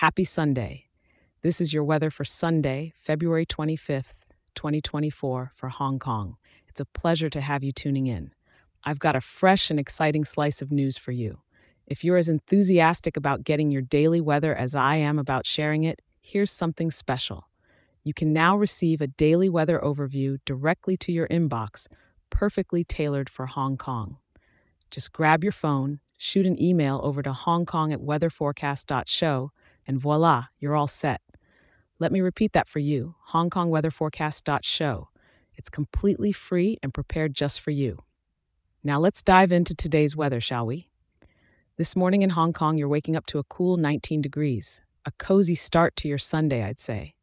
Happy Sunday. This is your weather for Sunday, February 25th, 2024, for Hong Kong. It's a pleasure to have you tuning in. I've got a fresh and exciting slice of news for you. If you're as enthusiastic about getting your daily weather as I am about sharing it, here's something special. You can now receive a daily weather overview directly to your inbox, perfectly tailored for Hong Kong. Just grab your phone, shoot an email over to hongkong at weatherforecast.show, and voila, you're all set. Let me repeat that for you hongkongweatherforecast.show. It's completely free and prepared just for you. Now let's dive into today's weather, shall we? This morning in Hong Kong, you're waking up to a cool 19 degrees, a cozy start to your Sunday, I'd say.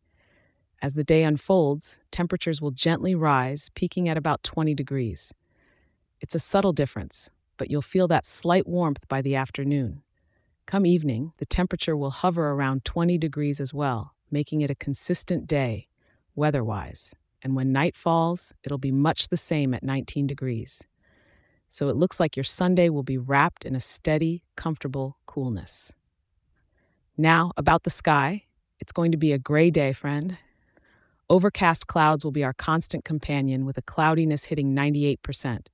As the day unfolds, temperatures will gently rise, peaking at about 20 degrees. It's a subtle difference, but you'll feel that slight warmth by the afternoon. Come evening, the temperature will hover around 20 degrees as well, making it a consistent day, weather wise. And when night falls, it'll be much the same at 19 degrees. So it looks like your Sunday will be wrapped in a steady, comfortable coolness. Now, about the sky. It's going to be a gray day, friend. Overcast clouds will be our constant companion with a cloudiness hitting 98%.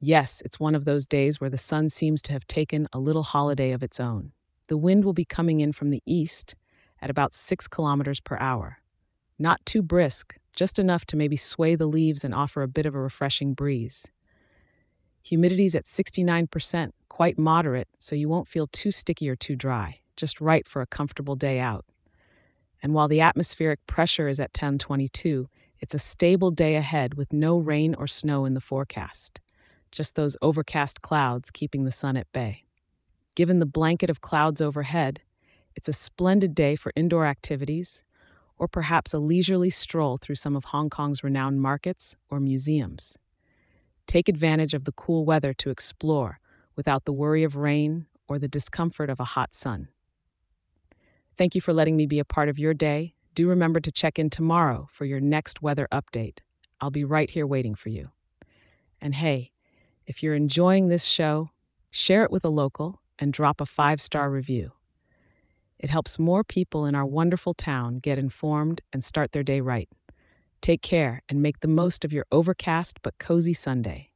Yes, it's one of those days where the sun seems to have taken a little holiday of its own. The wind will be coming in from the east at about 6 kilometers per hour. Not too brisk, just enough to maybe sway the leaves and offer a bit of a refreshing breeze. Humidity's at 69%, quite moderate, so you won't feel too sticky or too dry, just right for a comfortable day out. And while the atmospheric pressure is at 1022, it's a stable day ahead with no rain or snow in the forecast. Just those overcast clouds keeping the sun at bay. Given the blanket of clouds overhead, it's a splendid day for indoor activities, or perhaps a leisurely stroll through some of Hong Kong's renowned markets or museums. Take advantage of the cool weather to explore without the worry of rain or the discomfort of a hot sun. Thank you for letting me be a part of your day. Do remember to check in tomorrow for your next weather update. I'll be right here waiting for you. And hey, if you're enjoying this show, share it with a local and drop a five star review. It helps more people in our wonderful town get informed and start their day right. Take care and make the most of your overcast but cozy Sunday.